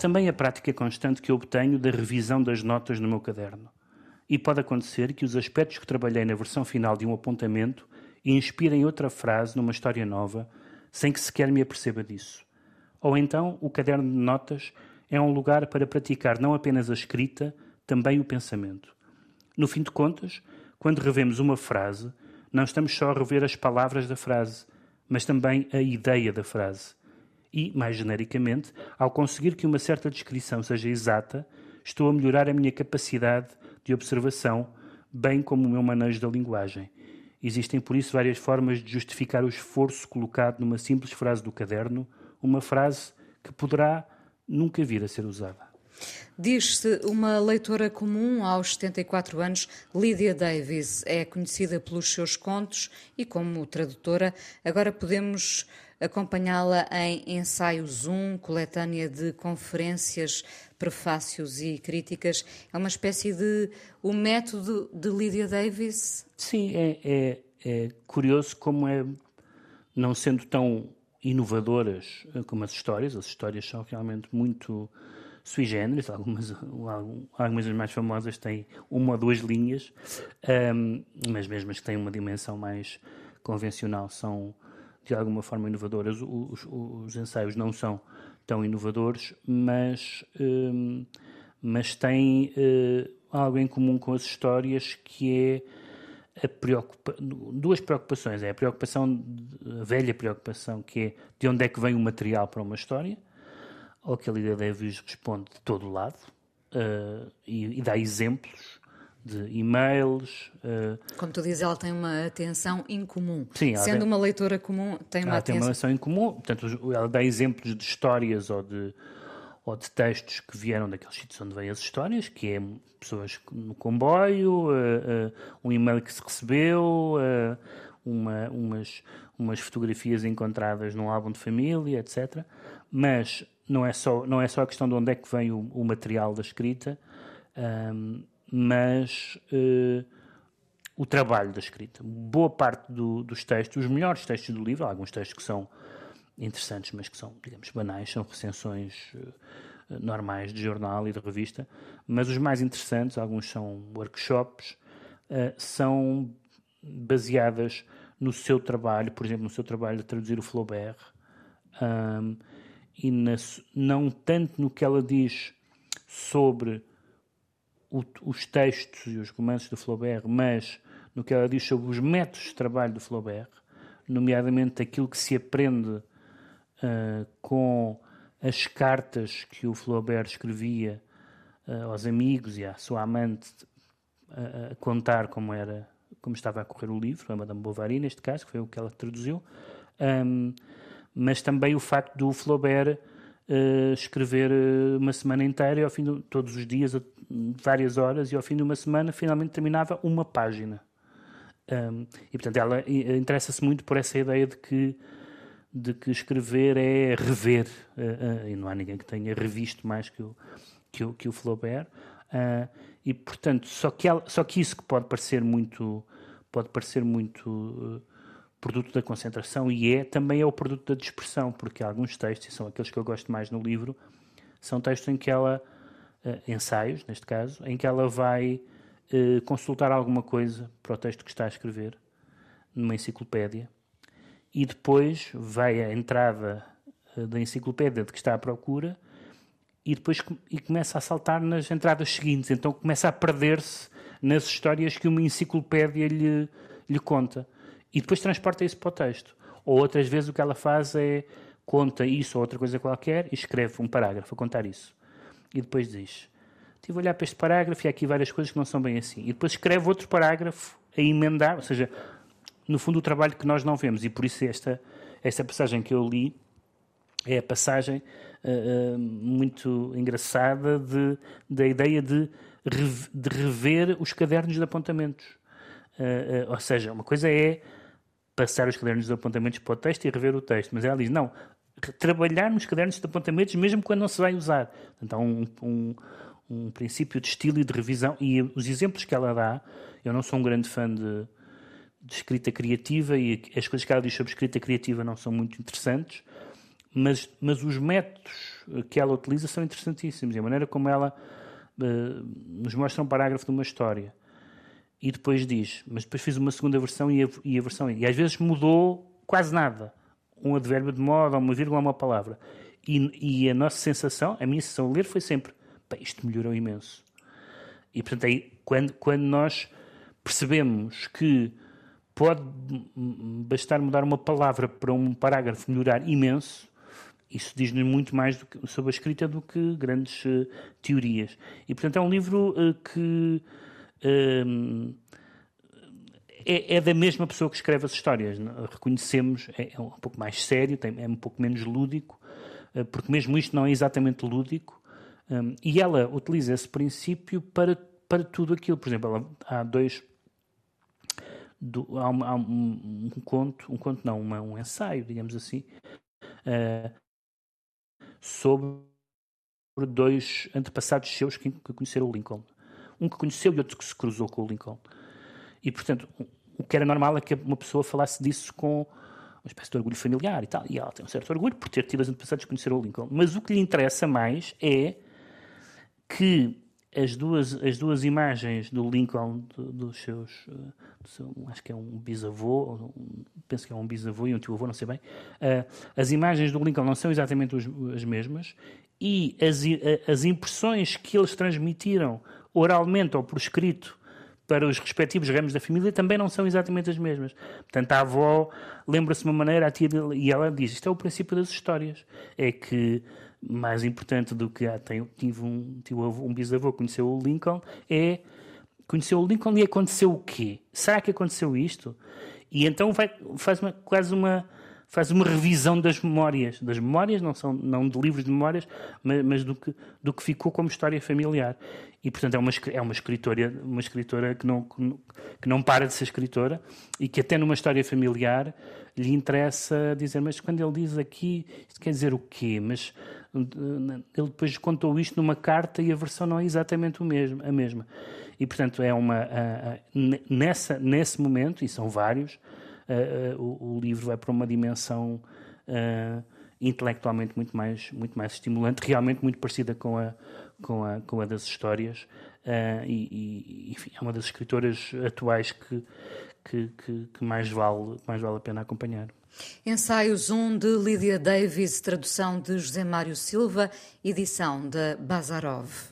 também a prática constante que eu obtenho da revisão das notas no meu caderno. E pode acontecer que os aspectos que trabalhei na versão final de um apontamento inspirem outra frase numa história nova, sem que sequer me aperceba disso. Ou então, o caderno de notas é um lugar para praticar não apenas a escrita, também o pensamento. No fim de contas, quando revemos uma frase, não estamos só a rever as palavras da frase, mas também a ideia da frase. E, mais genericamente, ao conseguir que uma certa descrição seja exata, estou a melhorar a minha capacidade de observação, bem como o meu manejo da linguagem. Existem, por isso, várias formas de justificar o esforço colocado numa simples frase do caderno, uma frase que poderá nunca vir a ser usada. Diz-se uma leitora comum aos 74 anos, Lydia Davis. É conhecida pelos seus contos e como tradutora. Agora podemos acompanhá-la em Ensaio Zoom, coletânea de conferências, prefácios e críticas. É uma espécie de o método de Lydia Davis? Sim, é, é, é curioso como é, não sendo tão inovadoras como as histórias, as histórias são realmente muito sui generis, algumas, algumas das mais famosas têm uma ou duas linhas, um, mas mesmo as que têm uma dimensão mais convencional são de alguma forma inovadoras. Os, os ensaios não são tão inovadores, mas, um, mas têm uh, algo em comum com as histórias que é preocupa duas preocupações. É a preocupação, a velha preocupação, que é de onde é que vem o material para uma história, ou que a Lídia Davis responde de todo lado uh, e, e, dá exemplos de e-mails. Uh, Como tu dizes, ela tem uma atenção incomum. Sim, Sendo tem, uma leitora comum, tem uma ela atenção... tem uma atenção incomum. Portanto, ela dá exemplos de histórias ou de, ou de textos que vieram daqueles sítios onde vêm as histórias, que é pessoas no comboio, uh, uh, um e-mail que se recebeu, uma, umas, umas fotografias encontradas num álbum de família, etc. Mas não é só, não é só a questão de onde é que vem o, o material da escrita, um, mas uh, o trabalho da escrita. Boa parte do, dos textos, os melhores textos do livro, alguns textos que são interessantes, mas que são, digamos, banais, são recensões uh, normais de jornal e de revista, mas os mais interessantes, alguns são workshops, uh, são baseadas no seu trabalho, por exemplo, no seu trabalho de traduzir o Flaubert, um, e na, não tanto no que ela diz sobre o, os textos e os romances do Flaubert, mas no que ela diz sobre os métodos de trabalho do Flaubert, nomeadamente aquilo que se aprende uh, com as cartas que o Flaubert escrevia uh, aos amigos e à sua amante uh, a contar como era como estava a correr o livro, a Madame Bovary neste caso, que foi o que ela traduziu. Um, mas também o facto do Flaubert uh, escrever uh, uma semana inteira e ao fim de, todos os dias, várias horas, e ao fim de uma semana finalmente terminava uma página. Um, e portanto ela interessa-se muito por essa ideia de que de que escrever é rever uh, e não há ninguém que tenha revisto mais que o que o, que o Flaubert e portanto só que ela, só que isso que pode parecer muito pode parecer muito produto da concentração e é também é o produto da dispersão, porque alguns textos, e são aqueles que eu gosto mais no livro, são textos em que ela, uh, ensaios neste caso, em que ela vai uh, consultar alguma coisa para o texto que está a escrever, numa enciclopédia, e depois vai à entrada uh, da enciclopédia de que está à procura e depois e começa a saltar nas entradas seguintes, então começa a perder-se nas histórias que uma enciclopédia lhe, lhe conta e depois transporta isso para o texto. Ou outras vezes o que ela faz é conta isso ou outra coisa qualquer e escreve um parágrafo a contar isso. E depois diz: Estive a olhar para este parágrafo e há aqui várias coisas que não são bem assim. E depois escreve outro parágrafo a emendar, ou seja, no fundo o trabalho que nós não vemos. E por isso esta, esta passagem que eu li é a passagem uh, uh, muito engraçada de, da ideia de, de rever os cadernos de apontamentos. Uh, ou seja, uma coisa é passar os cadernos de apontamentos para o texto e rever o texto. Mas ela diz, não, trabalhar nos cadernos de apontamentos mesmo quando não se vai usar. Então, um, um, um princípio de estilo e de revisão. E os exemplos que ela dá, eu não sou um grande fã de, de escrita criativa e as coisas que ela diz sobre escrita criativa não são muito interessantes, mas, mas os métodos que ela utiliza são interessantíssimos. E a maneira como ela uh, nos mostra um parágrafo de uma história e depois diz, mas depois fiz uma segunda versão e a, e a versão. E às vezes mudou quase nada. Um advérbio de moda, uma vírgula, uma palavra. E, e, a nossa sensação, a minha sensação a ler foi sempre: isto melhorou imenso. E portanto, aí, quando, quando nós percebemos que pode bastar mudar uma palavra para um parágrafo melhorar imenso, isso diz-nos muito mais que, sobre a escrita do que grandes uh, teorias. E portanto, é um livro uh, que. Uh, é, é, da mesma pessoa que escreve as histórias. Reconhecemos, é, é, um pouco mais sério, é um pouco menos lúdico, eh, porque mesmo isto não é exatamente lúdico. Um, e ela utiliza esse princípio para, para tudo aquilo. Por exemplo, ela, há dois. Do, há, um, há um, um, conto, um conto não, uma, um ensaio, digamos assim, uh, sobre dois antepassados seus que, que conheceram o Lincoln. Um que conheceu e outro que se cruzou com o Lincoln. E, portanto, o que era normal é que uma pessoa falasse disso com uma espécie de orgulho familiar e tal. E ela tem um certo orgulho por ter tido as antepassadas de conhecer o Lincoln. Mas o que lhe interessa mais é que as duas, as duas imagens do Lincoln, do, dos seus, do seu, acho que é um bisavô, penso que é um bisavô e um tio-avô, não sei bem, uh, as imagens do Lincoln não são exatamente os, as mesmas e as, as impressões que eles transmitiram oralmente ou por escrito para os respectivos ramos da família também não são exatamente as mesmas. Portanto, a avó lembra-se de uma maneira, a tia e ela diz: Isto é o princípio das histórias. É que mais importante do que ah, tem, tive um, tive um bisavô que conheceu o Lincoln é conheceu o Lincoln e aconteceu o quê? Será que aconteceu isto? E então vai, faz uma, quase uma faz uma revisão das memórias, das memórias não são não de livros de memórias, mas, mas do que do que ficou como história familiar. E portanto é uma é uma escritora, uma escritora que não que não para de ser escritora e que até numa história familiar lhe interessa dizer, mas quando ele diz aqui, isto quer dizer o quê? Mas ele depois contou isto numa carta e a versão não é exatamente o mesmo, a mesma. E portanto é uma nessa nesse momento e são vários uh, o, o, livro vai para uma dimensão uh, intelectualmente muito mais, muito mais estimulante, realmente muito parecida com a, com a, com a das histórias. Uh, e, e, enfim, é uma das escritoras atuais que, que, que, que, mais, vale, mais vale a pena acompanhar. Ensaios 1 de Lídia Davis, tradução de José Mário Silva, edição da Bazarov.